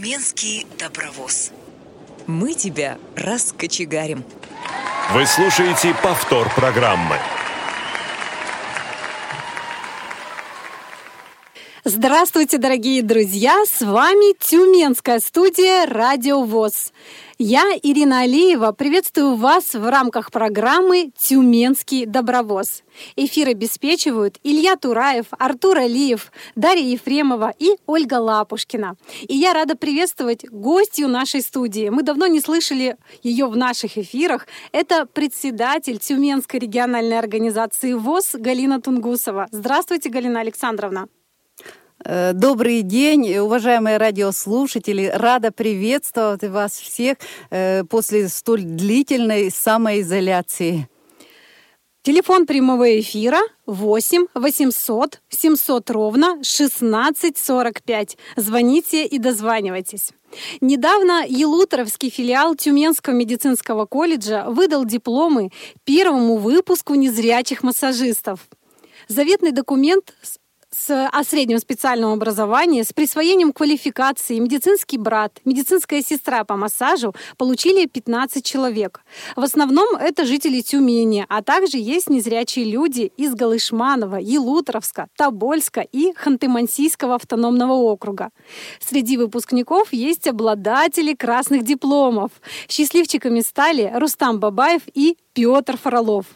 Тюменский добровоз. Мы тебя раскочегарим. Вы слушаете повтор программы. Здравствуйте, дорогие друзья! С вами Тюменская студия «Радио ВОЗ». Я, Ирина Алиева, приветствую вас в рамках программы «Тюменский добровоз». Эфир обеспечивают Илья Тураев, Артур Алиев, Дарья Ефремова и Ольга Лапушкина. И я рада приветствовать гостью нашей студии. Мы давно не слышали ее в наших эфирах. Это председатель Тюменской региональной организации ВОЗ Галина Тунгусова. Здравствуйте, Галина Александровна. Э, добрый день, уважаемые радиослушатели. Рада приветствовать вас всех э, после столь длительной самоизоляции. Телефон прямого эфира 8 800 700 ровно 1645. Звоните и дозванивайтесь. Недавно Елуторовский филиал Тюменского медицинского колледжа выдал дипломы первому выпуску незрячих массажистов. Заветный документ с, о среднем специальном образовании с присвоением квалификации медицинский брат, медицинская сестра по массажу получили 15 человек. В основном это жители Тюмени, а также есть незрячие люди из Галышманова, Елутровска, Тобольска и Ханты-Мансийского автономного округа. Среди выпускников есть обладатели красных дипломов. Счастливчиками стали Рустам Бабаев и Петр Фролов.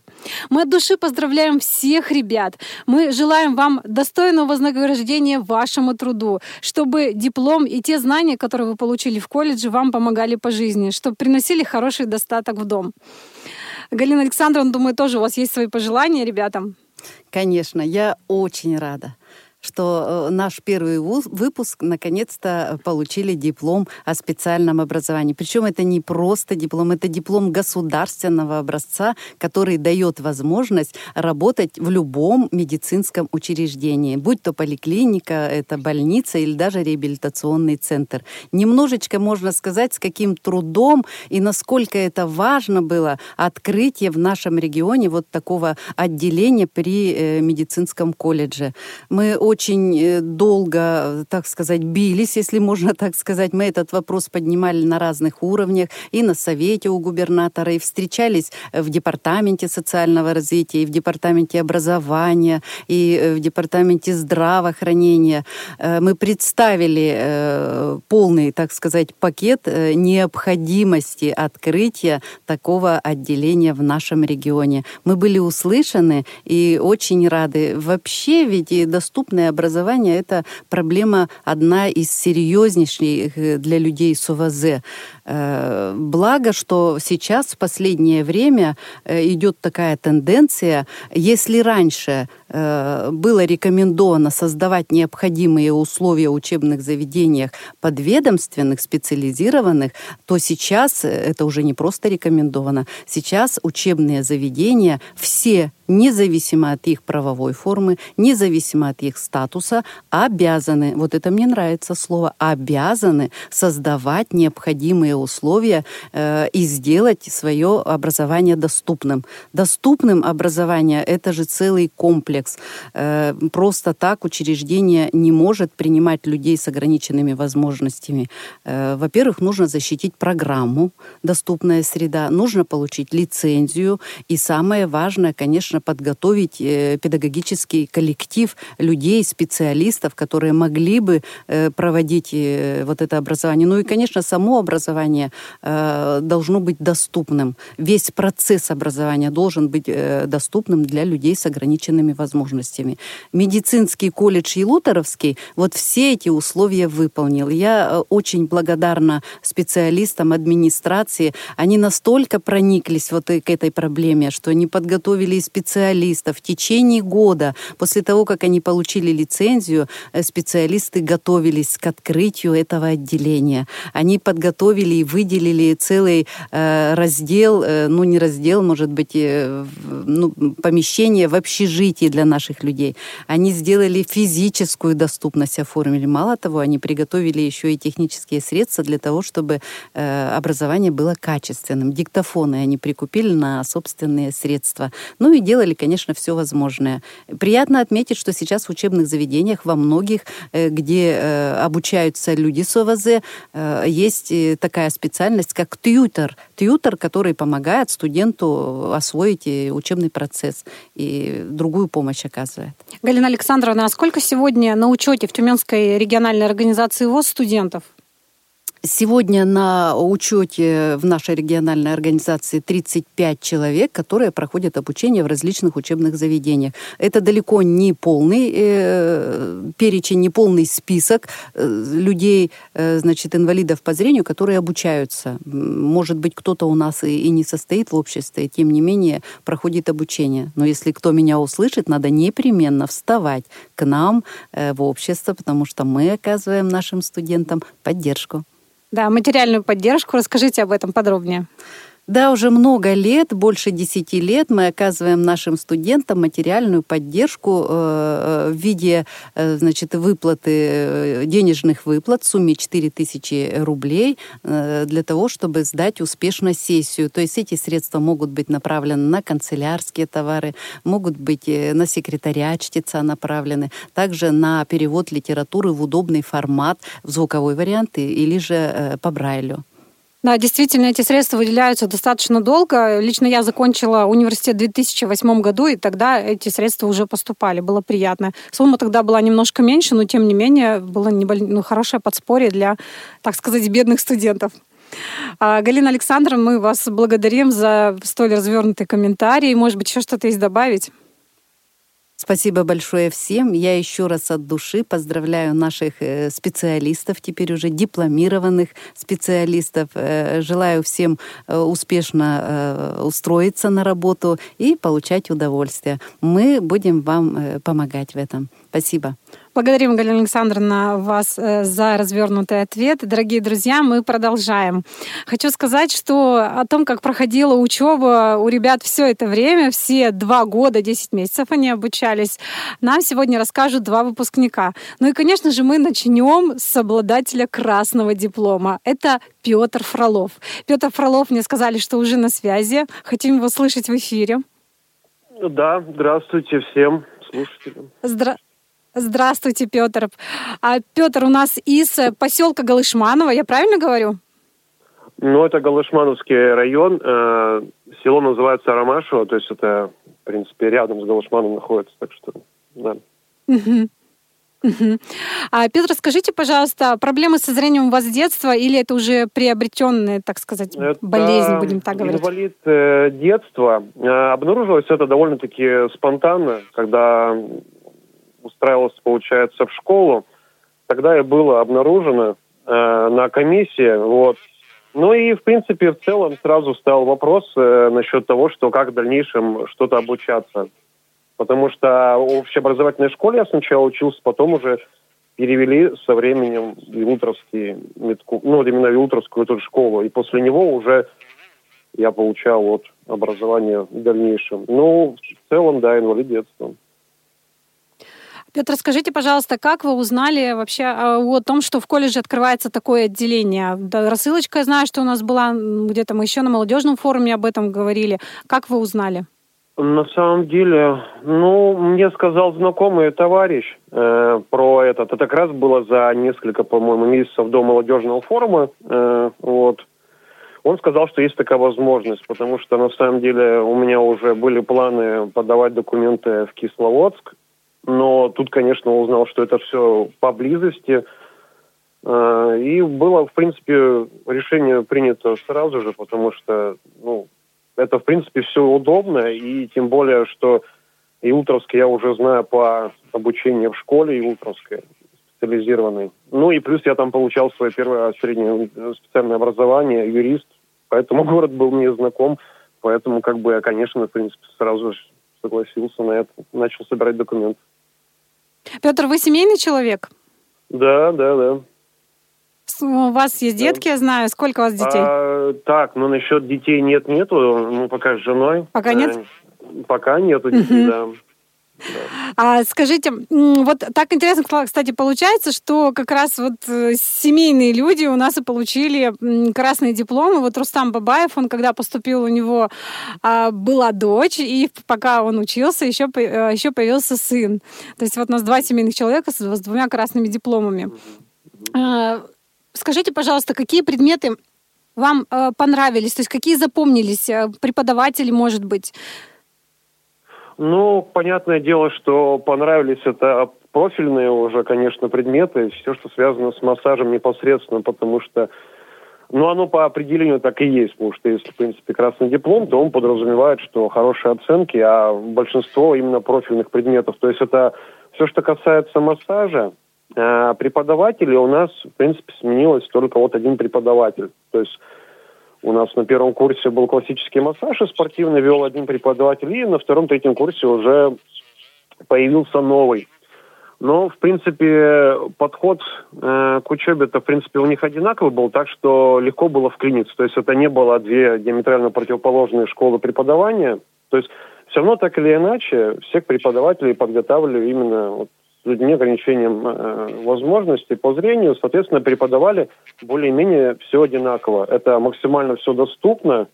Мы от души поздравляем всех ребят. Мы желаем вам достойного вознаграждения вашему труду, чтобы диплом и те знания, которые вы получили в колледже, вам помогали по жизни, чтобы приносили хороший достаток в дом. Галина Александровна, думаю, тоже у вас есть свои пожелания ребятам. Конечно, я очень рада что э, наш первый выпуск наконец-то получили диплом о специальном образовании. Причем это не просто диплом, это диплом государственного образца, который дает возможность работать в любом медицинском учреждении, будь то поликлиника, это больница или даже реабилитационный центр. Немножечко можно сказать, с каким трудом и насколько это важно было открытие в нашем регионе вот такого отделения при э, медицинском колледже. Мы очень очень э, долго, так сказать, бились, если можно так сказать. Мы этот вопрос поднимали на разных уровнях, и на совете у губернатора, и встречались в департаменте социального развития, и в департаменте образования, и э, в департаменте здравоохранения. Э, мы представили полный, так сказать, пакет необходимости открытия такого отделения в нашем регионе. Мы были услышаны и очень рады. Вообще ведь и доступная профессиональное образование – это проблема одна из серьезнейших э, для людей с ОВЗ. Э, благо, что сейчас в последнее время э, идет такая тенденция, если раньше было рекомендовано создавать необходимые условия в учебных заведениях подведомственных, специализированных, то сейчас это уже не просто рекомендовано. Сейчас учебные заведения все независимо от их правовой формы, независимо от их статуса, обязаны, вот это мне нравится слово, обязаны создавать необходимые условия э, и сделать свое образование доступным. Доступным образование – это же целый комплекс. Э, просто так учреждение не может принимать людей с ограниченными возможностями. Э, во-первых, нужно защитить программу «Доступная среда», нужно получить лицензию, и самое важное, конечно, подготовить э, педагогический коллектив людей, специалистов, которые могли бы э, проводить э, вот это образование. Ну и, конечно, само образование должно быть доступным. Весь процесс образования должен быть доступным для людей с ограниченными возможностями. Медицинский колледж Елуторовский вот все эти условия выполнил. Я очень благодарна специалистам администрации. Они настолько прониклись вот к этой проблеме, что они подготовили специалистов специалистов в течение года. После того, как они получили лицензию, э, специалисты готовились к открытию этого отделения. Они подготовили и выделили целый э, раздел, э, ну не раздел, может быть, э, ну, помещение в общежитии для наших людей. Они сделали физическую доступность, оформили. Мало того, они приготовили еще и технические средства для того, чтобы э, образование было качественным. Диктофоны они прикупили на собственные средства. Ну и делали, конечно, все возможное. Приятно отметить, что сейчас в учебных заведениях во многих, э, где э, обучаются люди с ОВЗ, э, есть такая специальность, как тьютер. Тьютер, который помогает студенту освоить учебный процесс и другую помощь оказывает. Галина Александровна, а сколько сегодня на учете в Тюменской региональной организации ВОЗ студентов? Сегодня на учете в нашей региональной организации 35 человек, которые проходят обучение в различных учебных заведениях. Это далеко не полный э, перечень, не полный список э, людей, э, значит, инвалидов по зрению, которые обучаются. Может быть, кто-то у нас и, и не состоит в обществе, и тем не менее проходит обучение. Но если кто меня услышит, надо непременно вставать к нам э, в общество, потому что мы оказываем нашим студентам поддержку. Да, материальную поддержку. Расскажите об этом подробнее. Да, уже много лет, больше десяти лет мы оказываем нашим студентам материальную поддержку э, в виде э, значит, выплаты, э, денежных выплат в сумме 4000 рублей для того, чтобы сдать успешно сессию. То есть эти средства могут быть направлены на канцелярские товары, могут быть на секретаря чтеца направлены, также на перевод литературы в удобный формат, в звуковой вариант или же по Брайлю. Да, действительно, эти средства выделяются достаточно долго. Лично я закончила университет в 2008 году, и тогда эти средства уже поступали. Было приятно. Сумма тогда была немножко меньше, но тем не менее было небольш... ну, хорошее подспорье для, так сказать, бедных студентов. А, Галина Александровна, мы вас благодарим за столь развернутый комментарий. Может быть, еще что-то есть добавить? Спасибо большое всем. Я еще раз от души поздравляю наших э, специалистов, теперь уже дипломированных специалистов. Э, желаю всем э, успешно устроиться на работу и получать удовольствие. Мы будем вам помогать в этом. Спасибо. Благодарим, Галина Александровна, вас э, за развернутый ответ. Дорогие друзья, мы продолжаем. Хочу сказать, что о том, как проходила учеба у ребят все это время, все два года, 10 месяцев они обучались, нам сегодня расскажут два выпускника. Ну и, конечно же, мы начнем с обладателя красного диплома. Это Петр Фролов. Петр Фролов, мне сказали, что уже на связи. Хотим его слышать в эфире. Да, здравствуйте всем слушателям. Здра... Здравствуйте, Петр. А Петр у нас из поселка Галышманово, я правильно говорю? Ну, это Галышмановский район. Э, село называется Ромашево, то есть это, в принципе, рядом с Галышманом находится, так что, да. Угу. Угу. А, Петр, скажите, пожалуйста, проблемы со зрением у вас с детства или это уже приобретенная, так сказать, это болезнь, будем так говорить? инвалид э, детства. Э, обнаружилось это довольно-таки спонтанно, когда устраивался, получается, в школу. Тогда и было обнаружено э, на комиссии. Вот. Ну и, в принципе, в целом сразу стал вопрос э, насчет того, что как в дальнейшем что-то обучаться. Потому что в общеобразовательной школе я сначала учился, потом уже перевели со временем в Илутровский медку, ну, именно в Илутровскую эту школу. И после него уже я получал вот образование в дальнейшем. Ну, в целом, да, инвалид детства. Петр, скажите, пожалуйста, как вы узнали вообще а, о том, что в колледже открывается такое отделение? Рассылочка, я знаю, что у нас была, где-то мы еще на молодежном форуме об этом говорили. Как вы узнали? На самом деле, ну, мне сказал знакомый товарищ э, про этот. Это как раз было за несколько, по-моему, месяцев до молодежного форума. Э, вот. Он сказал, что есть такая возможность, потому что на самом деле у меня уже были планы подавать документы в Кисловодск, но тут, конечно, узнал, что это все поблизости. А, и было, в принципе, решение принято сразу же, потому что, ну, это, в принципе, все удобно, и тем более, что и Утровский я уже знаю по обучению в школе, и Утровской специализированной. Ну и плюс я там получал свое первое среднее специальное образование, юрист, поэтому город был мне знаком, поэтому как бы я, конечно, в принципе, сразу же согласился на это, начал собирать документы. Петр, вы семейный человек? Да, да, да. У вас есть детки, я знаю. Сколько у вас детей? А, так, ну насчет детей нет, нету. Ну, пока с женой. Пока нет? Э, пока нету детей, да. А скажите, вот так интересно, кстати, получается, что как раз вот э, семейные люди у нас и получили красные дипломы. Вот Рустам Бабаев, он когда поступил, у него а, была дочь, и пока он учился, еще, э, еще появился сын. То есть вот у нас два семейных человека с, с двумя красными дипломами. А, скажите, пожалуйста, какие предметы вам э, понравились? То есть какие запомнились? Преподаватели, может быть? Ну, понятное дело, что понравились это профильные уже, конечно, предметы, все, что связано с массажем непосредственно, потому что, ну, оно по определению так и есть, потому что если, в принципе, красный диплом, то он подразумевает, что хорошие оценки, а большинство именно профильных предметов. То есть это все, что касается массажа, а преподавателей у нас, в принципе, сменилось только вот один преподаватель. То есть у нас на первом курсе был классический массаж, и спортивный вел один преподаватель, и на втором-третьем курсе уже появился новый. Но, в принципе, подход э, к учебе-то, в принципе, у них одинаковый был, так что легко было вклиниться. То есть это не было две диаметрально противоположные школы преподавания. То есть все равно так или иначе всех преподавателей подготавливали именно вот с людьми ограничением э, возможностей по зрению, соответственно, преподавали более-менее все одинаково. Это максимально все доступно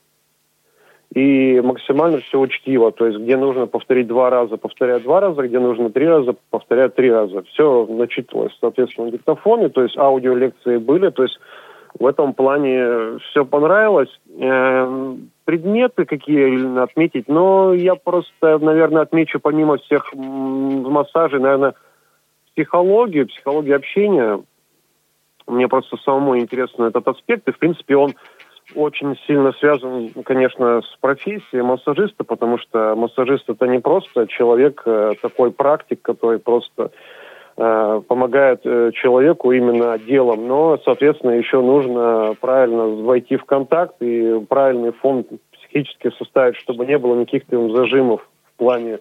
и максимально все учтиво. То есть, где нужно повторить два раза, повторять два раза, где нужно три раза, повторять три раза. Все начитывалось, соответственно, диктофоне, то есть аудиолекции были, то есть в этом плане все понравилось. Э, предметы какие отметить, но я просто, наверное, отмечу помимо всех массажей, наверное, психологию, психологию общения. Мне просто самому интересен этот аспект, и, в принципе, он очень сильно связан, конечно, с профессией массажиста, потому что массажист это не просто человек, э, такой практик, который просто э, помогает э, человеку именно делом, но, соответственно, еще нужно правильно войти в контакт и правильный фон психически составить, чтобы не было никаких там зажимов в плане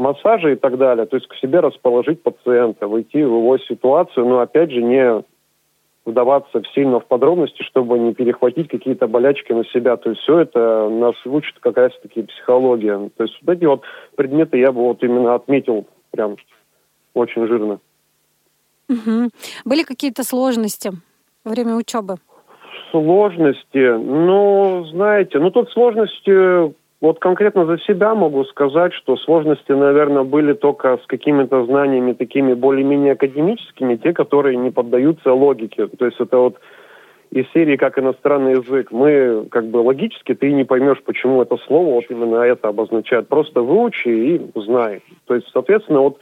массажа и так далее, то есть к себе расположить пациента, войти в его ситуацию, но опять же не вдаваться сильно в подробности, чтобы не перехватить какие-то болячки на себя. То есть все это нас учит как раз-таки психология. То есть вот эти вот предметы я бы вот именно отметил прям очень жирно. Угу. Были какие-то сложности во время учебы? Сложности? Ну, знаете, ну тут сложности вот конкретно за себя могу сказать, что сложности, наверное, были только с какими-то знаниями такими более-менее академическими, те, которые не поддаются логике. То есть это вот из серии как иностранный язык. Мы как бы логически ты не поймешь, почему это слово вот именно это обозначает. Просто выучи и знай. То есть, соответственно, вот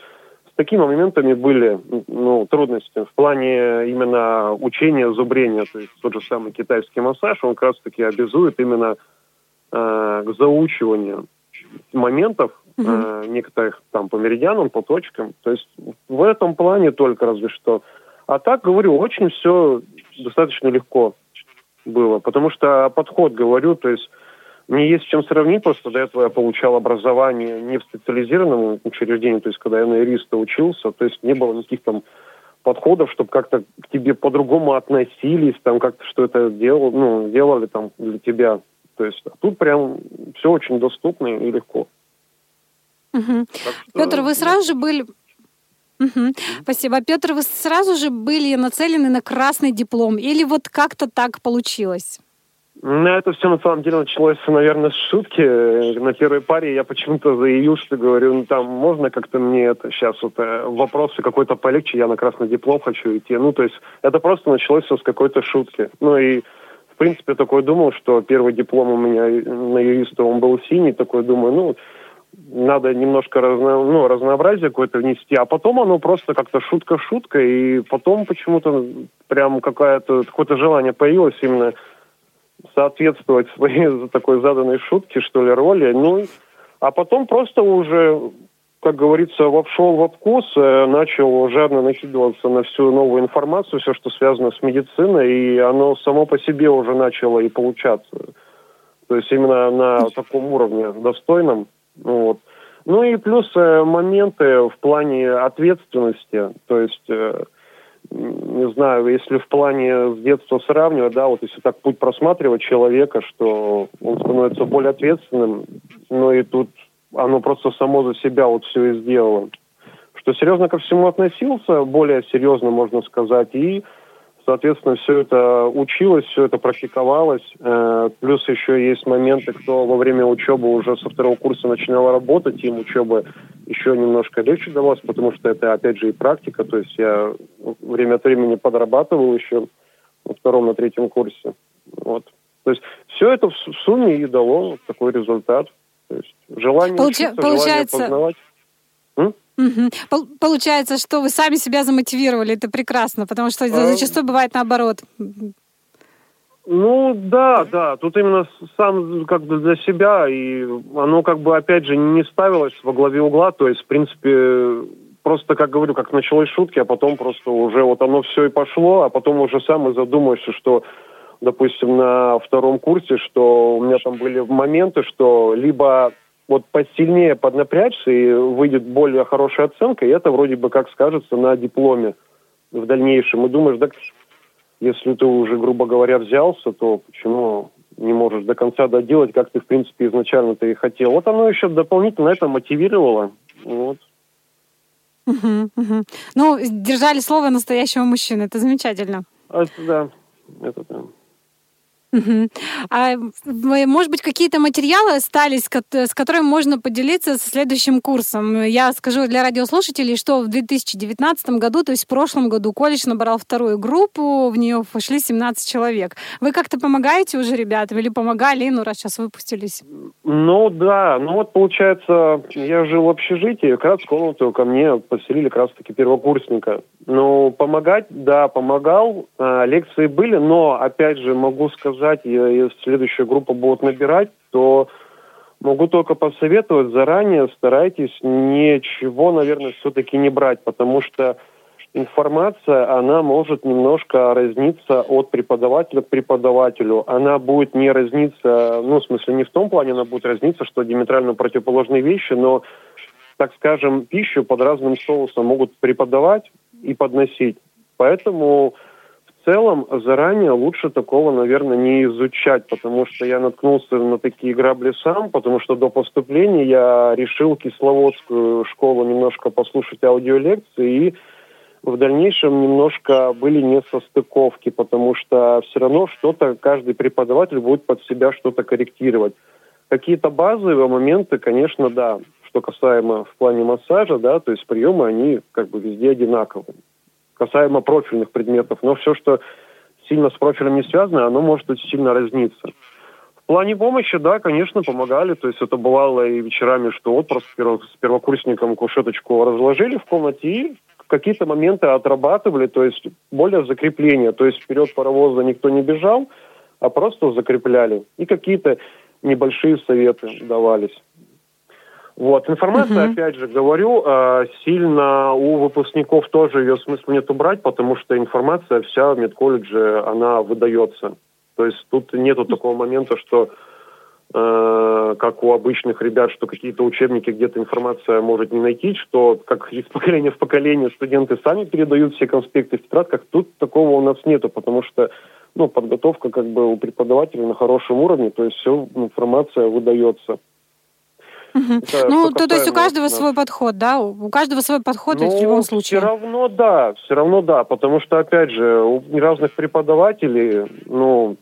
с такими моментами были ну, трудности в плане именно учения зубрения. То есть тот же самый китайский массаж, он как раз таки обязует именно э, к заучиванию моментов угу. э, некоторых там по меридианам, по точкам. То есть в этом плане только разве что. А так, говорю, очень все достаточно легко было, потому что подход, говорю, то есть мне есть с чем сравнить, просто до этого я получал образование не в специализированном учреждении, то есть когда я на юриста учился, то есть не было никаких там подходов, чтобы как-то к тебе по-другому относились, там как-то что это делал, ну, делали там для тебя. То есть а тут прям все очень доступно и легко. Угу. Что... Петр, вы сразу же были... Угу. Спасибо. Петр, вы сразу же были нацелены на красный диплом или вот как-то так получилось? Ну, это все на самом деле началось, наверное, с шутки. На первой паре я почему-то заявил, что говорю, ну там можно как-то мне это сейчас вот э, вопросы какой-то полегче, я на красный диплом хочу идти. Ну, то есть это просто началось с какой-то шутки. Ну и принципе, такой думал, что первый диплом у меня на юриста, он был синий, такой думаю, ну, надо немножко разно, ну, разнообразие какое-то внести, а потом оно просто как-то шутка-шутка, и потом почему-то прям какое-то какое-то желание появилось именно соответствовать своей такой заданной шутке, что ли, роли. Ну, а потом просто уже как говорится, вошел во вкус, э, начал жадно накидываться на всю новую информацию, все, что связано с медициной, и оно само по себе уже начало и получаться. То есть именно на таком уровне достойном. Ну вот. Ну и плюс э, моменты в плане ответственности. То есть э, не знаю, если в плане с детства сравнивать, да, вот если так путь просматривать человека, что он становится более ответственным, но и тут оно просто само за себя вот все и сделало. Что серьезно ко всему относился, более серьезно, можно сказать, и Соответственно, все это училось, все это практиковалось. Э, плюс еще есть моменты, кто во время учебы уже со второго курса начинал работать, им учеба еще немножко легче давалась, потому что это, опять же, и практика. То есть я время от времени подрабатывал еще на втором, на третьем курсе. Вот. То есть все это в сумме и дало такой результат. Желание Получа- учиться, получается... желание познавать. Угу. Получается, что вы сами себя замотивировали, это прекрасно, потому что а... зачастую бывает наоборот. Ну да, да, тут именно сам как бы для себя, и оно как бы опять же не ставилось во главе угла, то есть в принципе просто, как говорю, как началось шутки, а потом просто уже вот оно все и пошло, а потом уже сам и задумаешься, что, допустим, на втором курсе, что у меня там были моменты, что либо вот посильнее поднапрячься и выйдет более хорошая оценка, и это вроде бы как скажется на дипломе в дальнейшем. И думаешь, да, если ты уже, грубо говоря, взялся, то почему не можешь до конца доделать, как ты, в принципе, изначально ты и хотел. Вот оно еще дополнительно это мотивировало. Вот. Угу, угу. Ну, держали слово настоящего мужчины. Это замечательно. Это да. Это да. Угу. А может быть, какие-то материалы остались, с которыми можно поделиться со следующим курсом? Я скажу для радиослушателей, что в 2019 году, то есть в прошлом году, колледж набрал вторую группу, в нее вошли 17 человек. Вы как-то помогаете уже ребятам или помогали, ну, раз сейчас выпустились? Ну, да. Ну, вот, получается, я жил в общежитии, как раз в комнату ко мне поселили как раз-таки первокурсника. Ну, помогать, да, помогал. А, лекции были, но, опять же, могу сказать, сказать, если следующая группа будет набирать, то могу только посоветовать заранее, старайтесь ничего, наверное, все-таки не брать, потому что информация, она может немножко разниться от преподавателя к преподавателю. Она будет не разниться, ну, в смысле, не в том плане, она будет разниться, что диаметрально противоположные вещи, но, так скажем, пищу под разным соусом могут преподавать и подносить. Поэтому целом заранее лучше такого, наверное, не изучать, потому что я наткнулся на такие грабли сам, потому что до поступления я решил кисловодскую школу немножко послушать аудиолекции и в дальнейшем немножко были несостыковки, потому что все равно что-то каждый преподаватель будет под себя что-то корректировать. Какие-то базовые моменты, конечно, да, что касаемо в плане массажа, да, то есть приемы, они как бы везде одинаковые касаемо профильных предметов. Но все, что сильно с профилем не связано, оно может очень сильно разниться. В плане помощи, да, конечно, помогали. То есть это бывало и вечерами, что просто с первокурсником кушеточку разложили в комнате и какие-то моменты отрабатывали, то есть более закрепления. То есть вперед паровоза никто не бежал, а просто закрепляли. И какие-то небольшие советы давались. Вот. Информация, угу. опять же, говорю, э, сильно у выпускников тоже ее смысла нет убрать, потому что информация вся в медколледже, она выдается. То есть тут нету такого момента, что э, как у обычных ребят, что какие-то учебники где-то информация может не найти, что как из поколения в поколение студенты сами передают все конспекты в тетрадках. Тут такого у нас нету, потому что ну, подготовка как бы у преподавателя на хорошем уровне, то есть все информация выдается. Угу. ну, то, то есть у каждого свой подход, да? У каждого свой подход ну, в любом случае. Все равно да, все равно да, потому что, опять же, у разных преподавателей, ну,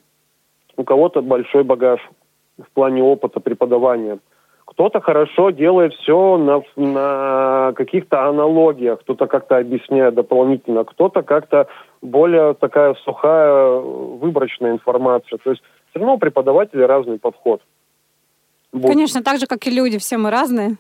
у кого-то большой багаж в плане опыта преподавания. Кто-то хорошо делает все на, на каких-то аналогиях, кто-то как-то объясняет дополнительно, кто-то как-то более такая сухая, выборочная информация. То есть все равно у преподавателей разный подход. Вот. Конечно, так же, как и люди, все мы разные.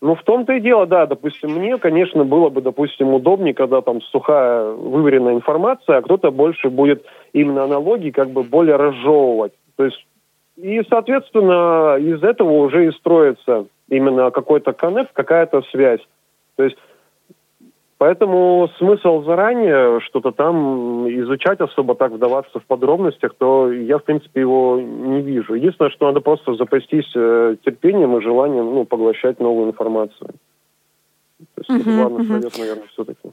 Ну, в том-то и дело, да. Допустим, мне, конечно, было бы, допустим, удобнее, когда там сухая, выверенная информация, а кто-то больше будет именно аналогии как бы более разжевывать. То есть, и, соответственно, из этого уже и строится именно какой-то коннект, какая-то связь. То есть Поэтому смысл заранее что-то там изучать, особо так вдаваться в подробностях, то я, в принципе, его не вижу. Единственное, что надо просто запастись э, терпением и желанием ну, поглощать новую информацию. То есть uh-huh, главный uh-huh. совет, наверное, все-таки.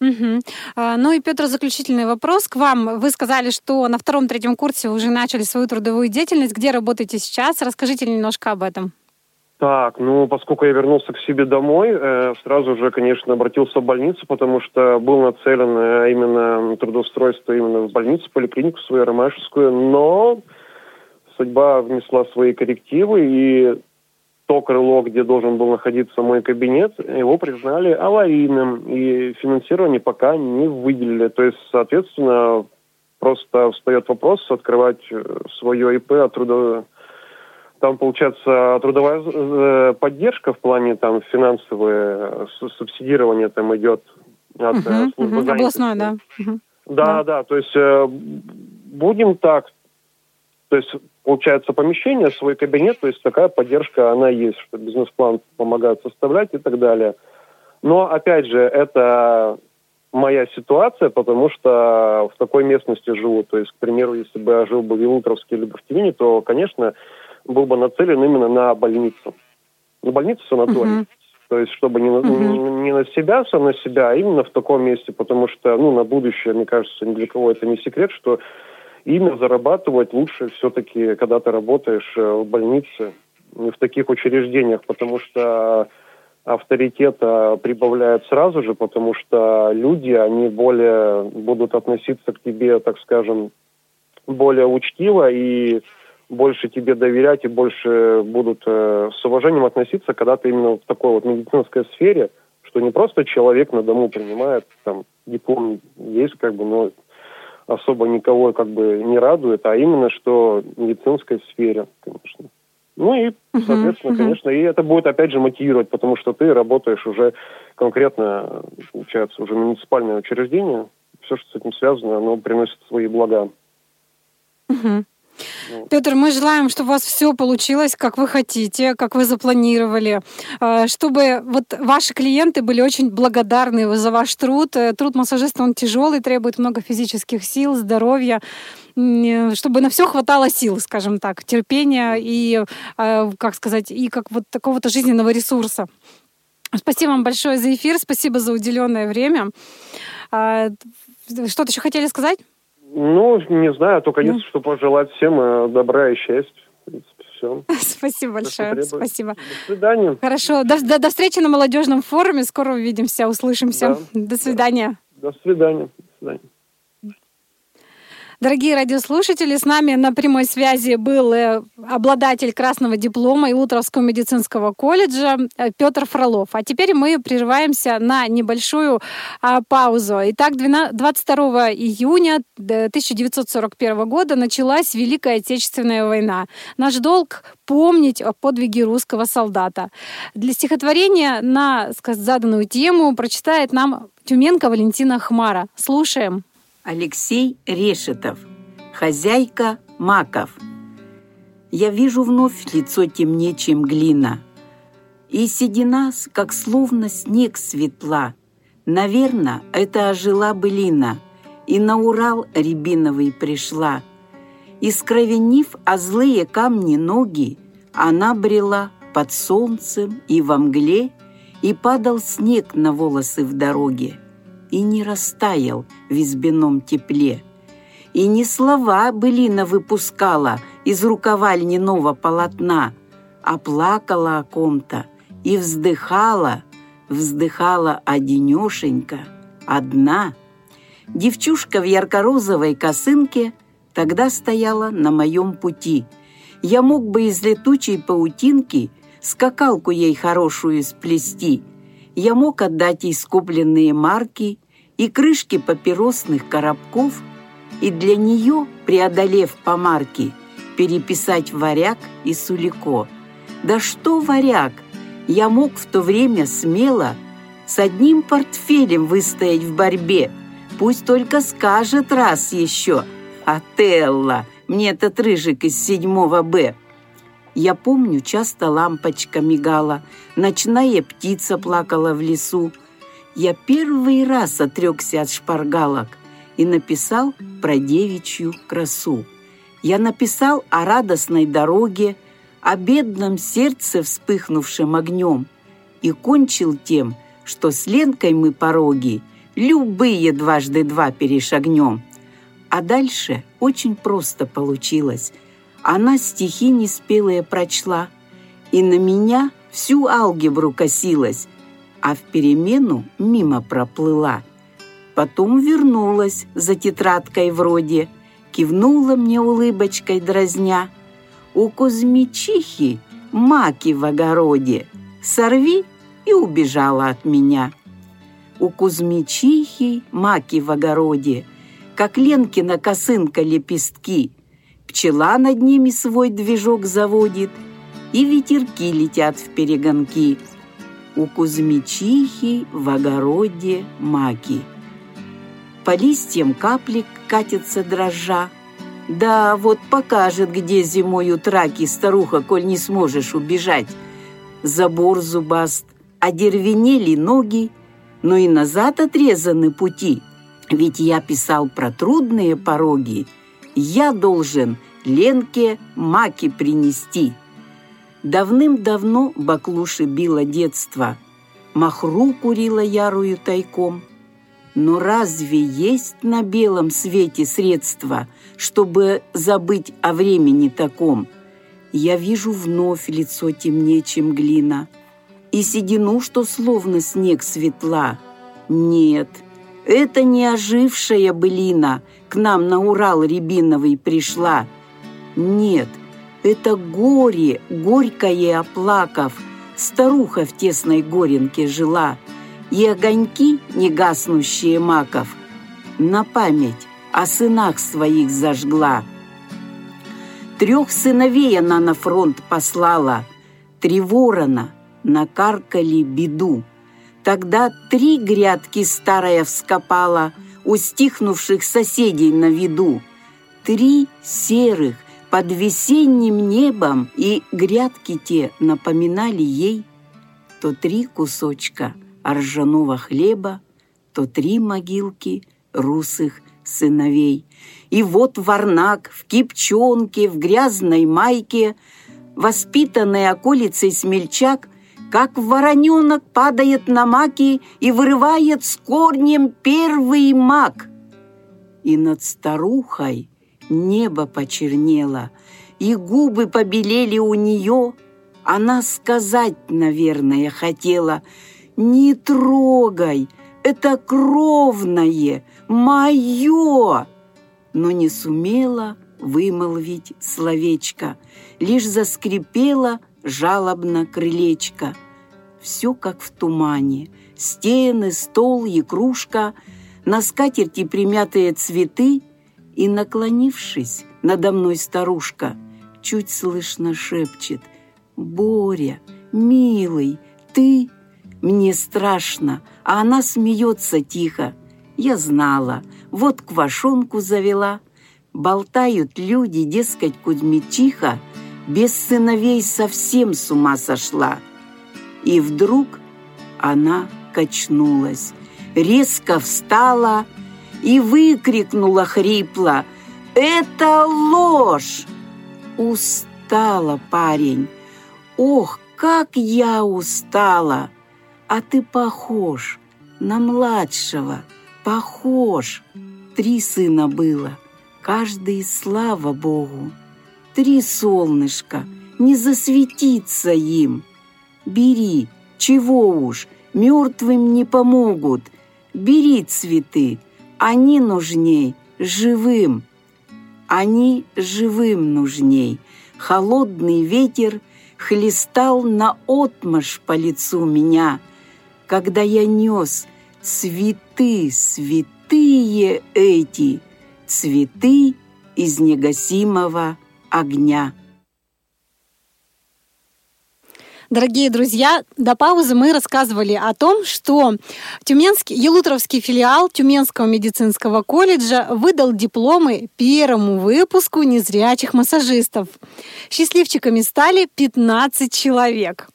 Угу. Ну и, Петр, заключительный вопрос к вам. Вы сказали, что на втором-третьем курсе уже начали свою трудовую деятельность. Где работаете сейчас? Расскажите немножко об этом. Так, ну, поскольку я вернулся к себе домой, э, сразу же, конечно, обратился в больницу, потому что был нацелен э, именно трудоустройство именно в больницу, поликлинику свою, Ромашевскую, но судьба внесла свои коррективы, и то крыло, где должен был находиться мой кабинет, его признали аварийным, и финансирование пока не выделили. То есть, соответственно, просто встает вопрос открывать э, свое ИП от труда... Там, получается, трудовая э, поддержка в плане там финансовое субсидирование там идет от угу, службы угу, Областное, да. Угу. Да, да, да, то есть будем так, то есть получается помещение, свой кабинет, то есть такая поддержка, она есть, что бизнес-план помогают составлять и так далее. Но, опять же, это моя ситуация, потому что в такой местности живу. То есть, к примеру, если бы я жил бы в Елутровске или в Тюмени, то, конечно, был бы нацелен именно на больницу. На больницу санаторий. Uh-huh. То есть, чтобы не, uh-huh. не, не на себя, сам на себя, а именно в таком месте, потому что, ну, на будущее, мне кажется, ни для кого это не секрет, что имя зарабатывать лучше все-таки, когда ты работаешь э, в больнице, в таких учреждениях, потому что авторитета прибавляет сразу же, потому что люди, они более будут относиться к тебе, так скажем, более учтиво и больше тебе доверять и больше будут э, с уважением относиться, когда ты именно в такой вот медицинской сфере, что не просто человек на дому принимает, там, диплом есть, как бы, но особо никого как бы не радует, а именно что в медицинской сфере, конечно. Ну и, соответственно, uh-huh, uh-huh. конечно, и это будет опять же мотивировать, потому что ты работаешь уже конкретно, получается, уже муниципальное учреждение, все, что с этим связано, оно приносит свои блага. Uh-huh. Петр, мы желаем, чтобы у вас все получилось, как вы хотите, как вы запланировали, э, чтобы вот ваши клиенты были очень благодарны за ваш труд. Э, труд массажиста, он тяжелый, требует много физических сил, здоровья, э, чтобы на все хватало сил, скажем так, терпения и, как сказать, и как вот такого-то жизненного ресурса. Спасибо вам большое за эфир, спасибо за уделенное время. Что-то еще хотели сказать? Ну, не знаю, только ну. что пожелать всем э, добра и счастья. Все. Спасибо большое. Спасибо. До свидания. Хорошо. До, до, до встречи на молодежном форуме. Скоро увидимся, услышимся. Да. До свидания. До свидания. До свидания. Дорогие радиослушатели, с нами на прямой связи был э, обладатель красного диплома Илутровского медицинского колледжа э, Петр Фролов. А теперь мы прерываемся на небольшую а, паузу. Итак, 22 июня 1941 года началась Великая Отечественная война. Наш долг помнить о подвиге русского солдата. Для стихотворения на заданную тему прочитает нам Тюменко Валентина Хмара. Слушаем. Алексей Решетов, хозяйка Маков. Я вижу вновь лицо темнее, чем глина, И седина, как словно снег светла. Наверно, это ожила былина, И на Урал рябиновый пришла. И скровенив о злые камни ноги, Она брела под солнцем и во мгле, И падал снег на волосы в дороге и не растаял в избином тепле. И не слова былина выпускала из рукава льняного полотна, а плакала о ком-то и вздыхала, вздыхала одинешенька, одна. Девчушка в ярко-розовой косынке тогда стояла на моем пути. Я мог бы из летучей паутинки скакалку ей хорошую сплести. Я мог отдать ей скупленные марки и крышки папиросных коробков, и для нее, преодолев помарки, переписать варяг и сулико. Да что варяг! Я мог в то время смело с одним портфелем выстоять в борьбе. Пусть только скажет раз еще. Отелло, мне этот рыжик из седьмого Б. Я помню, часто лампочка мигала, ночная птица плакала в лесу, я первый раз отрекся от шпаргалок и написал про девичью красу. Я написал о радостной дороге, о бедном сердце, вспыхнувшем огнем, и кончил тем, что с Ленкой мы пороги любые дважды два перешагнем. А дальше очень просто получилось. Она стихи неспелые прочла, и на меня всю алгебру косилась, а в перемену мимо проплыла. Потом вернулась за тетрадкой вроде, кивнула мне улыбочкой дразня. У Кузьмичихи маки в огороде, сорви и убежала от меня. У Кузьмичихи маки в огороде, как Ленкина косынка лепестки. Пчела над ними свой движок заводит, и ветерки летят в перегонки. У Кузьмичихи в огороде маки. По листьям капли катятся дрожжа. Да, вот покажет, где зимою траки, старуха, коль не сможешь убежать. Забор зубаст, одервенели ноги, но и назад отрезаны пути. Ведь я писал про трудные пороги. Я должен Ленке маки принести. Давным-давно баклуши било детство. Махру курила ярую тайком. Но разве есть на белом свете средства, чтобы забыть о времени таком? Я вижу вновь лицо темнее, чем глина, и седину, что словно снег светла. Нет, это не ожившая былина к нам на Урал рябиновый пришла. Нет, это горе, горькое оплакав, старуха в тесной горенке жила — и огоньки, не гаснущие маков, на память о сынах своих зажгла. Трех сыновей она на фронт послала, три ворона накаркали беду. Тогда три грядки старая вскопала у стихнувших соседей на виду. Три серых под весенним небом, и грядки те напоминали ей то три кусочка – ржаного хлеба, то три могилки русых сыновей. И вот варнак в кипчонке, в грязной майке, воспитанный околицей смельчак, как вороненок падает на маки и вырывает с корнем первый мак. И над старухой небо почернело, и губы побелели у нее. Она сказать, наверное, хотела — «Не трогай! Это кровное! Мое!» Но не сумела вымолвить словечко, Лишь заскрипела жалобно крылечко. Все как в тумане, стены, стол и На скатерти примятые цветы, И, наклонившись, надо мной старушка Чуть слышно шепчет «Боря, милый, ты мне страшно, а она смеется тихо. Я знала, вот квашонку завела. Болтают люди, дескать, Кузьмичиха без сыновей совсем с ума сошла. И вдруг она качнулась, резко встала и выкрикнула хрипло «Это ложь!» Устала парень. Ох, как я устала! а ты похож на младшего, похож. Три сына было, каждый, слава Богу. Три солнышка, не засветиться им. Бери, чего уж, мертвым не помогут. Бери цветы, они нужней, живым. Они живым нужней. Холодный ветер хлестал на отмашь по лицу меня — когда я нес цветы святые эти, цветы из негасимого огня. Дорогие друзья, до паузы мы рассказывали о том, что Тюменский, Елутровский филиал Тюменского медицинского колледжа выдал дипломы первому выпуску незрячих массажистов. Счастливчиками стали 15 человек.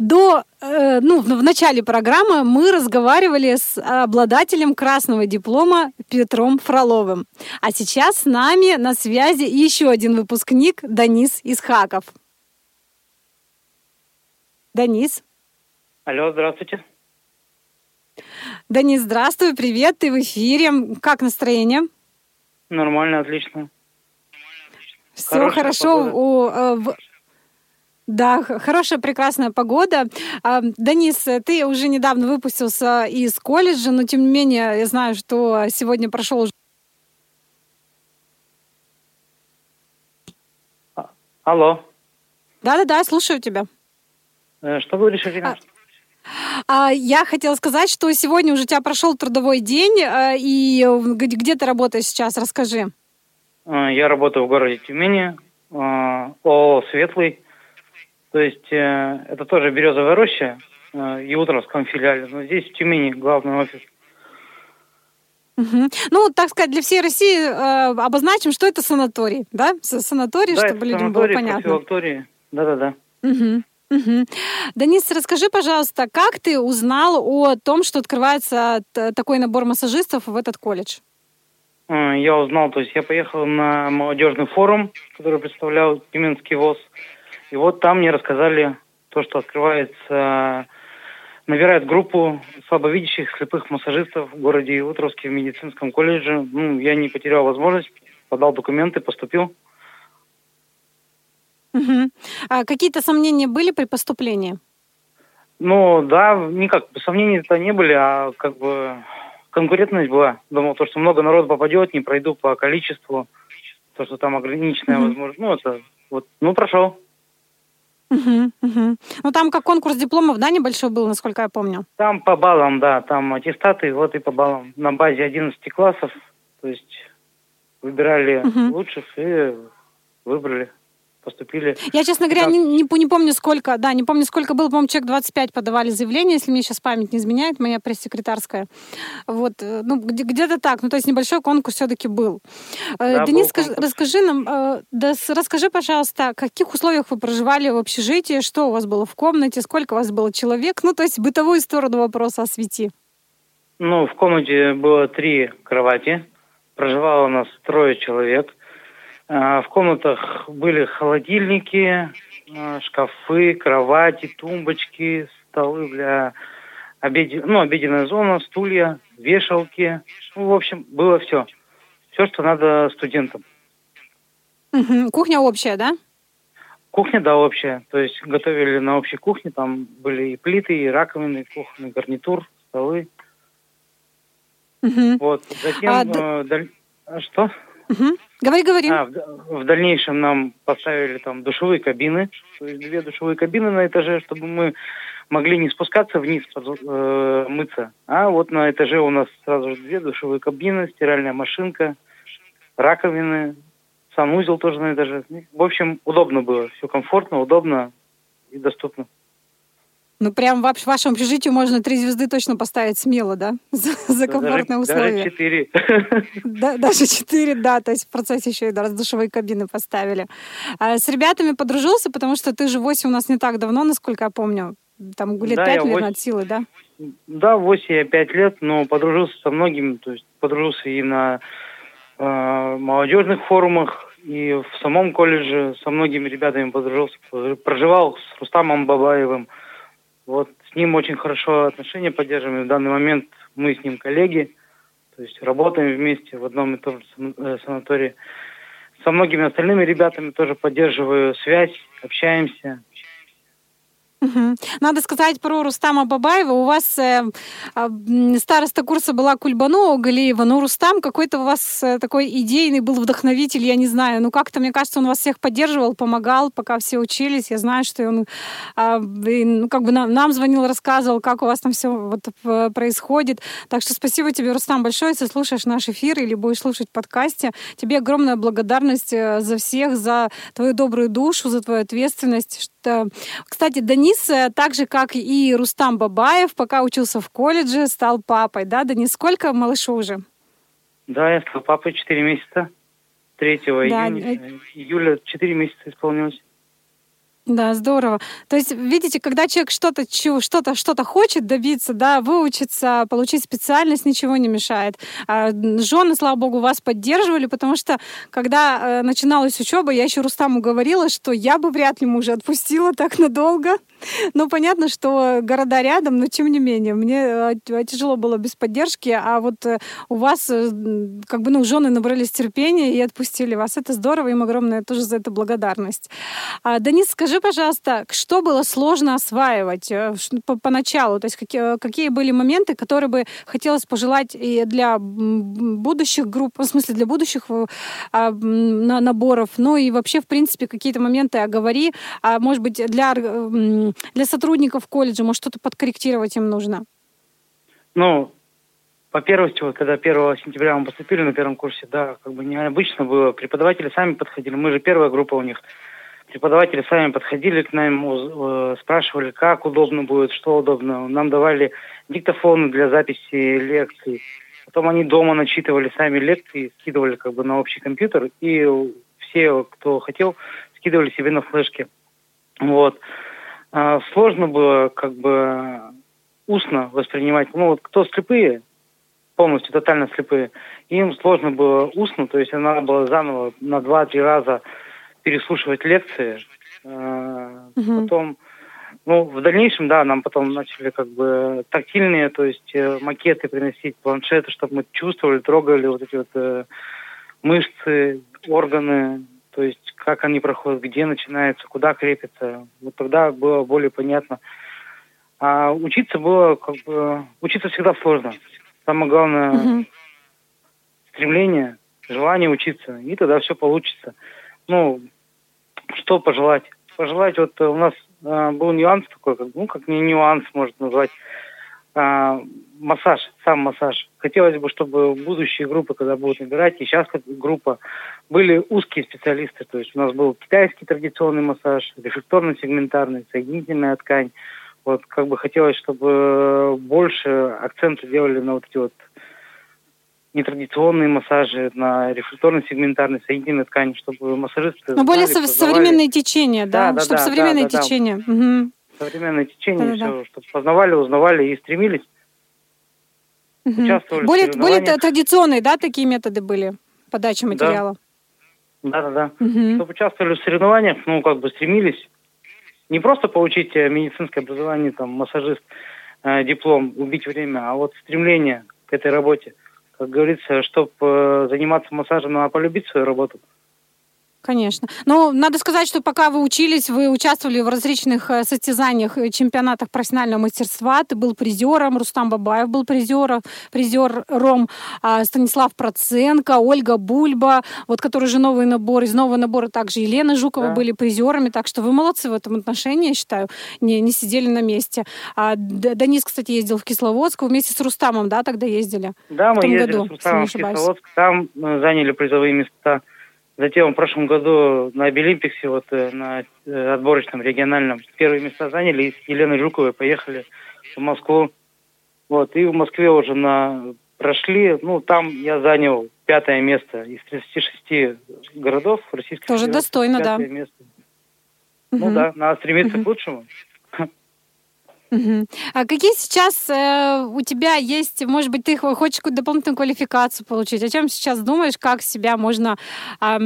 До, э, ну, в начале программы мы разговаривали с обладателем красного диплома Петром Фроловым. А сейчас с нами на связи еще один выпускник Данис Исхаков. Данис. Алло, здравствуйте. Денис, здравствуй, привет, ты в эфире. Как настроение? Нормально, отлично. Все Хорошая хорошо. У, э, в... Да, хорошая, прекрасная погода. А, Денис, ты уже недавно выпустился из колледжа, но тем не менее я знаю, что сегодня прошел а, Алло. Да-да-да, слушаю тебя. Э, что говоришь, Ирина? А, я хотела сказать, что сегодня уже у тебя прошел трудовой день, э, и где ты работаешь сейчас? Расскажи. Э, я работаю в городе Тюмени, ООО «Светлый». То есть это тоже березовая роща, и Утровском филиале. Но здесь в Тюмени главный офис. Угу. Ну, так сказать, для всей России э, обозначим, что это санаторий, да? Санаторий, да, чтобы людям было понятно. Да-да-да. Угу. Угу. Денис, расскажи, пожалуйста, как ты узнал о том, что открывается такой набор массажистов в этот колледж? А, я узнал, то есть я поехал на молодежный форум, который представлял Тюменский ВОЗ. И вот там мне рассказали то, что открывается, набирает группу слабовидящих слепых массажистов в городе Утровске в медицинском колледже. Ну, я не потерял возможность, подал документы, поступил. Угу. А какие-то сомнения были при поступлении? Ну, да, никак сомнений-то не были, а как бы конкурентность была. Думал, то, что много народу попадет, не пройду по количеству, то, что там ограниченная возможность. Ну, это вот, ну, прошел. Угу, угу. Ну, там как конкурс дипломов, да, небольшой был, насколько я помню? Там по баллам, да, там аттестаты, вот и по баллам. На базе 11 классов, то есть выбирали угу. лучших и выбрали поступили. Я, честно говоря, не, не, не помню, сколько, да, не помню, сколько было, по-моему, человек 25 подавали заявление, если мне сейчас память не изменяет, моя пресс-секретарская. Вот, э, ну, где- где-то так, ну, то есть небольшой конкурс все-таки был. Э, да, Денис, был скажи, расскажи нам, э, да, расскажи, пожалуйста, в каких условиях вы проживали в общежитии, что у вас было в комнате, сколько у вас было человек, ну, то есть бытовую сторону вопроса освети. Ну, в комнате было три кровати, проживало у нас трое человек – в комнатах были холодильники, а, шкафы, кровати, тумбочки, столы для обед... ну, обеденная зона, стулья, вешалки. Ну, в общем, было все. Все, что надо студентам. Угу. Кухня общая, да? Кухня, да, общая. То есть готовили на общей кухне, там были и плиты, и раковины, и кухонный гарнитур, столы. Угу. Вот. Затем... А, э, даль... А что? Угу. Говори, говори. А, в, в дальнейшем нам поставили там душевые кабины, то есть две душевые кабины на этаже, чтобы мы могли не спускаться вниз под, э, мыться, а вот на этаже у нас сразу же две душевые кабины, стиральная машинка, раковины, санузел тоже на этаже. В общем, удобно было, все комфортно, удобно и доступно. Ну, прям в вашем общежитии можно три звезды точно поставить смело, да? За, за комфортные даже, условия. Даже четыре. Да, даже четыре, да. То есть в процессе еще и раздушевые кабины поставили. А с ребятами подружился, потому что ты же 8 у нас не так давно, насколько я помню. Там лет да, 5, наверное, 8... от силы, да? Да, 8 5 лет, но подружился со многими. То есть подружился и на э, молодежных форумах, и в самом колледже со многими ребятами подружился. Проживал с Рустамом Бабаевым – вот с ним очень хорошо отношения поддерживаем. В данный момент мы с ним коллеги, то есть работаем вместе в одном и том же э, санатории. Со многими остальными ребятами тоже поддерживаю связь, общаемся. Надо сказать про Рустама Бабаева. У вас э, э, староста курса была Кульбану Галиева, но Рустам какой-то у вас э, такой идейный был вдохновитель, я не знаю. Ну, как-то, мне кажется, он вас всех поддерживал, помогал, пока все учились. Я знаю, что он э, ну, как бы нам, нам звонил, рассказывал, как у вас там все вот происходит. Так что спасибо тебе, Рустам, большое, если слушаешь наш эфир или будешь слушать подкасте. Тебе огромная благодарность э, за всех, за твою добрую душу, за твою ответственность. Что... Кстати, Денис, э, так же, как и Рустам Бабаев, пока учился в колледже, стал папой, да? Денис, сколько малышу уже? Да, я стал папой 4 месяца. 3 да. июня, э, июля 4 месяца исполнилось. Да, здорово. То есть, видите, когда человек что-то что-то что-то хочет добиться, да, выучиться, получить специальность, ничего не мешает. А жены, слава богу, вас поддерживали, потому что когда э, начиналась учеба, я еще Рустаму говорила, что я бы вряд ли мужа отпустила так надолго. Ну, понятно, что города рядом, но тем не менее, мне э, тяжело было без поддержки, а вот э, у вас э, как бы, ну, жены набрались терпения и отпустили вас. Это здорово, им огромная тоже за это благодарность. А, Денис, скажи, пожалуйста, что было сложно осваивать поначалу? То есть какие, какие были моменты, которые бы хотелось пожелать и для будущих групп, в смысле для будущих а, наборов, ну и вообще, в принципе, какие-то моменты оговори, а может быть, для для сотрудников колледжа? Может, что-то подкорректировать им нужно? Ну, вот когда 1 сентября мы поступили на первом курсе, да, как бы необычно было. Преподаватели сами подходили. Мы же первая группа у них. Преподаватели сами подходили к нам, э, спрашивали, как удобно будет, что удобно. Нам давали диктофоны для записи лекций. Потом они дома начитывали сами лекции, скидывали как бы на общий компьютер, и все, кто хотел, скидывали себе на флешки. Вот. А, сложно было как бы устно воспринимать. Ну вот кто слепые, полностью тотально слепые, им сложно было устно, то есть надо было заново на два-три раза переслушивать лекции. Угу. Потом, ну, в дальнейшем, да, нам потом начали как бы тактильные, то есть э, макеты приносить, планшеты, чтобы мы чувствовали, трогали вот эти вот э, мышцы, органы, то есть как они проходят, где начинаются, куда крепятся. Вот тогда было более понятно. А учиться было как бы... Учиться всегда сложно. Самое главное угу. стремление, желание учиться. И тогда все получится. Ну, что пожелать? Пожелать, вот у нас а, был нюанс такой, как, ну, как не нюанс, может назвать, массаж, сам массаж. Хотелось бы, чтобы будущие группы, когда будут набирать, и сейчас как группа, были узкие специалисты. То есть у нас был китайский традиционный массаж, рефлекторно-сегментарный, соединительная ткань. Вот как бы хотелось, чтобы больше акцента делали на вот эти вот нетрадиционные массажи, на рефлекторно-сегментарной соединительной ткани, чтобы массажисты... Ну, более со- современные течения, да? да, да чтобы да, современные да, течения. Да, угу. Современное течение, да, да. чтобы познавали, узнавали и стремились Угу. Участвовали более, более традиционные, да, такие методы были подачи материала? Да, да, да. Угу. Чтобы участвовали в соревнованиях, ну, как бы стремились не просто получить э, медицинское образование, там, массажист, э, диплом, убить время, а вот стремление к этой работе. Как говорится, чтобы э, заниматься массажем, надо полюбить свою работу. Конечно. Но надо сказать, что пока вы учились, вы участвовали в различных э, состязаниях, и чемпионатах профессионального мастерства. Ты был призером, Рустам Бабаев был призером, призером а, Станислав Проценко, Ольга Бульба, вот который же новый набор. Из нового набора также Елена Жукова да. были призерами. Так что вы молодцы в этом отношении, я считаю. Не, не сидели на месте. А, Денис, кстати, ездил в Кисловодск вместе с Рустамом, да, тогда ездили? Да, мы ездили году, с Рустамом в Кисловодск. Там мы заняли призовые места Затем в прошлом году на Обилимпиксе, вот э, на э, отборочном региональном, первые места заняли и с Еленой Жуковой поехали в Москву. Вот, и в Москве уже на прошли, ну, там я занял пятое место из 36 городов Российской Тоже достойно, да. Место. Угу. Ну да, надо стремиться угу. к лучшему. А какие сейчас э, у тебя есть, может быть, ты хочешь какую-то дополнительную квалификацию получить? О чем сейчас думаешь, как себя можно, э,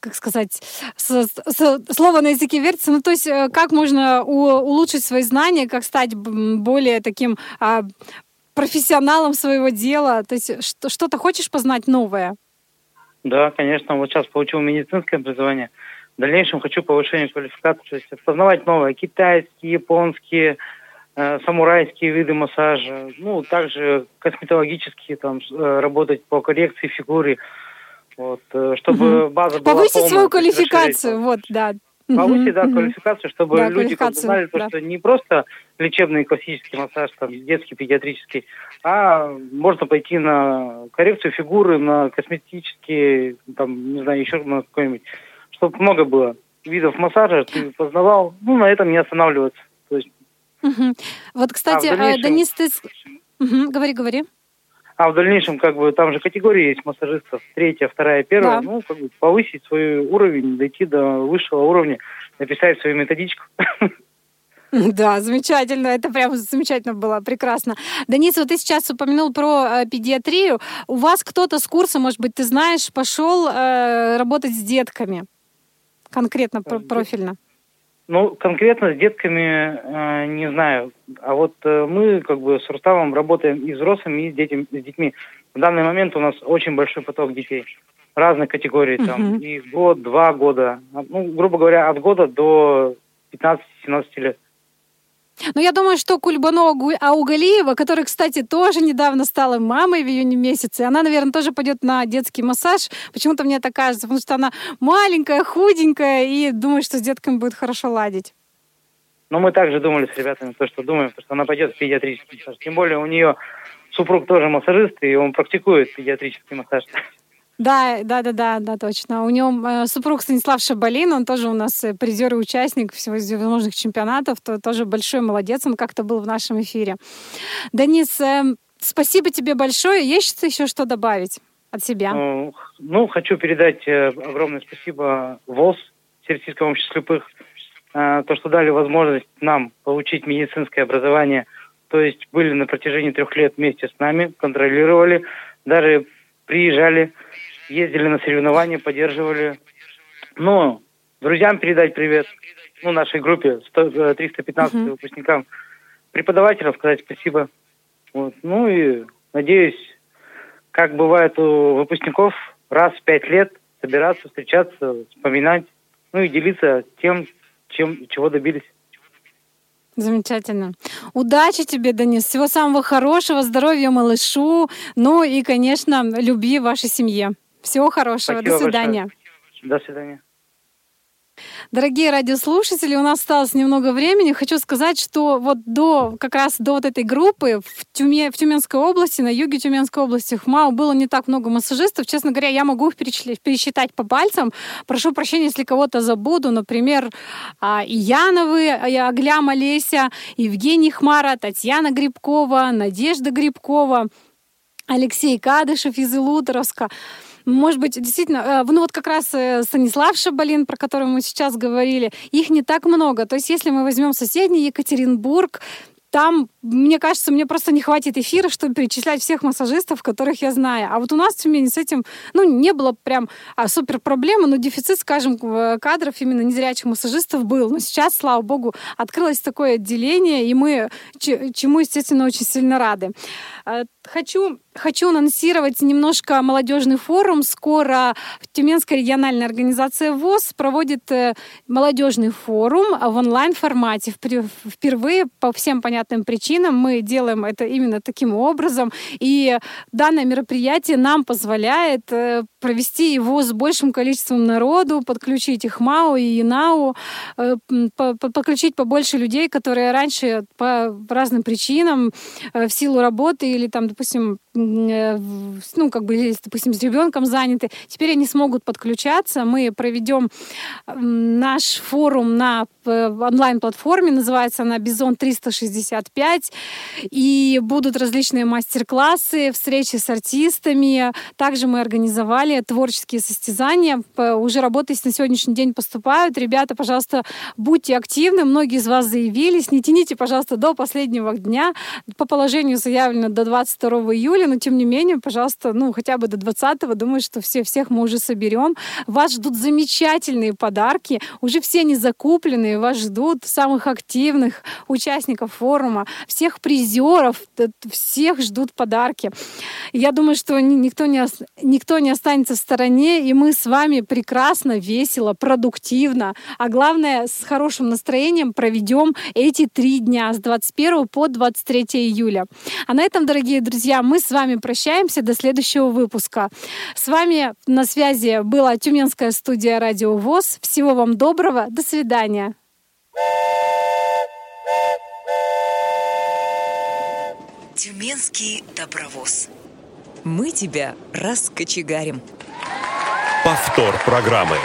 как сказать, с, с, слово на языке вертится, ну то есть э, как можно у, улучшить свои знания, как стать более таким э, профессионалом своего дела? То есть что, что-то хочешь познать новое? Да, конечно. Вот сейчас получил медицинское образование. В дальнейшем хочу повышение квалификации, то есть познавать новое. Китайские, японские, самурайские виды массажа, ну, также косметологические, там, э, работать по коррекции фигуры, вот, э, чтобы угу. база была Повысить полная, свою квалификацию, вот, да. Повысить, да, квалификацию, чтобы да, люди знали, да. что не просто лечебный классический массаж, там, детский, педиатрический, а можно пойти на коррекцию фигуры, на косметические, там, не знаю, еще на какой-нибудь, чтобы много было видов массажа, ты познавал, ну, на этом не останавливаться. Угу. Вот, кстати, а дальнейшем... Денис, ты... Угу, говори, говори. А в дальнейшем, как бы, там же категории есть массажистов, третья, вторая, первая, да. ну, как бы, повысить свой уровень, дойти до высшего уровня, написать свою методичку. Да, замечательно. Это прям замечательно было, прекрасно. Денис, вот ты сейчас упомянул про э, педиатрию. У вас кто-то с курса, может быть, ты знаешь, пошел э, работать с детками? Конкретно, профильно. Ну, конкретно с детками э, не знаю. А вот э, мы как бы с Рустамом работаем и взрослыми, и с, детям, с детьми. В данный момент у нас очень большой поток детей разных категорий. Там и год, два года. Ну, грубо говоря, от года до 15-17 лет. Ну, я думаю, что Кульбанова Аугалиева, которая, кстати, тоже недавно стала мамой в июне месяце, она, наверное, тоже пойдет на детский массаж. Почему-то мне так кажется, потому что она маленькая, худенькая, и думаю, что с детками будет хорошо ладить. Но мы также думали с ребятами, то, что думаем, что она пойдет в педиатрический массаж. Тем более у нее супруг тоже массажист, и он практикует педиатрический массаж. Да, да, да, да, да, точно. У него э, супруг Станислав Шабалин, он тоже у нас э, призер и участник всевозможных чемпионатов, то тоже большой молодец, он как-то был в нашем эфире. Денис, э, спасибо тебе большое. Есть еще что добавить от себя? Ну, хочу передать огромное спасибо ВОЗ, Всероссийскому обществу слепых, то, что дали возможность нам получить медицинское образование. То есть были на протяжении трех лет вместе с нами, контролировали, даже приезжали, ездили на соревнования, поддерживали. Ну, друзьям передать привет, ну, нашей группе, 100, э, 315 Мгм. выпускникам, преподавателям сказать спасибо. Вот. Ну и надеюсь, как бывает у выпускников, раз в пять лет собираться, встречаться, вспоминать, ну и делиться тем, чем, чего добились. Замечательно. Удачи тебе, Денис. Всего самого хорошего, здоровья малышу, ну и, конечно, любви вашей семье. Всего хорошего. Спасибо До свидания. большое. До свидания. Дорогие радиослушатели, у нас осталось немного времени. Хочу сказать, что вот до как раз до вот этой группы в, Тюме, в Тюменской области, на юге Тюменской области, в МАУ было не так много массажистов. Честно говоря, я могу их пересчитать по пальцам. Прошу прощения, если кого-то забуду. Например, а, Яновы, Агляма Леся, Евгений Хмара, Татьяна Грибкова, Надежда Грибкова, Алексей Кадышев из Илуторовска. Может быть, действительно, э, ну вот как раз э, Станислав Шабалин, про которого мы сейчас говорили, их не так много. То есть если мы возьмем соседний Екатеринбург, там, мне кажется, мне просто не хватит эфира, чтобы перечислять всех массажистов, которых я знаю. А вот у нас в Тюмени с этим, ну, не было прям а, супер проблемы, но дефицит, скажем, в- кадров именно незрячих массажистов был. Но сейчас, слава богу, открылось такое отделение, и мы че- чему, естественно, очень сильно рады. Хочу, хочу анонсировать немножко молодежный форум. Скоро Тюменская региональная организация ВОЗ проводит э, молодежный форум в онлайн-формате. Впервые по всем понятным причинам мы делаем это именно таким образом. И данное мероприятие нам позволяет э, провести его с большим количеством народу, подключить их МАУ и ИНАУ, э, подключить побольше людей, которые раньше по разным причинам э, в силу работы или там, допустим, ну, как бы, допустим, с ребенком заняты, теперь они смогут подключаться. Мы проведем наш форум на э, онлайн-платформе, называется она «Бизон 365», и будут различные мастер-классы, встречи с артистами. Также мы организовали творческие состязания. Уже работы на сегодняшний день поступают. Ребята, пожалуйста, будьте активны. Многие из вас заявились. Не тяните, пожалуйста, до последнего дня. По положению заявлено до 22 июля, но тем не менее, пожалуйста, ну, хотя бы до 20 думаю, что все, всех мы уже соберем. Вас ждут замечательные подарки. Уже все не закупленные. Вас ждут самых активных участников форума, всех призеров, всех ждут подарки. Я думаю, что ни- никто не, никто не останется в стороне, и мы с вами прекрасно, весело, продуктивно, а главное, с хорошим настроением проведем эти три дня с 21 по 23 июля. А на этом, дорогие друзья, мы с вами прощаемся до следующего выпуска. С вами на связи была Тюменская студия Радио ВОЗ. Всего вам доброго. До свидания. Тюменский добровоз. Мы тебя раскочегарим. Повтор программы.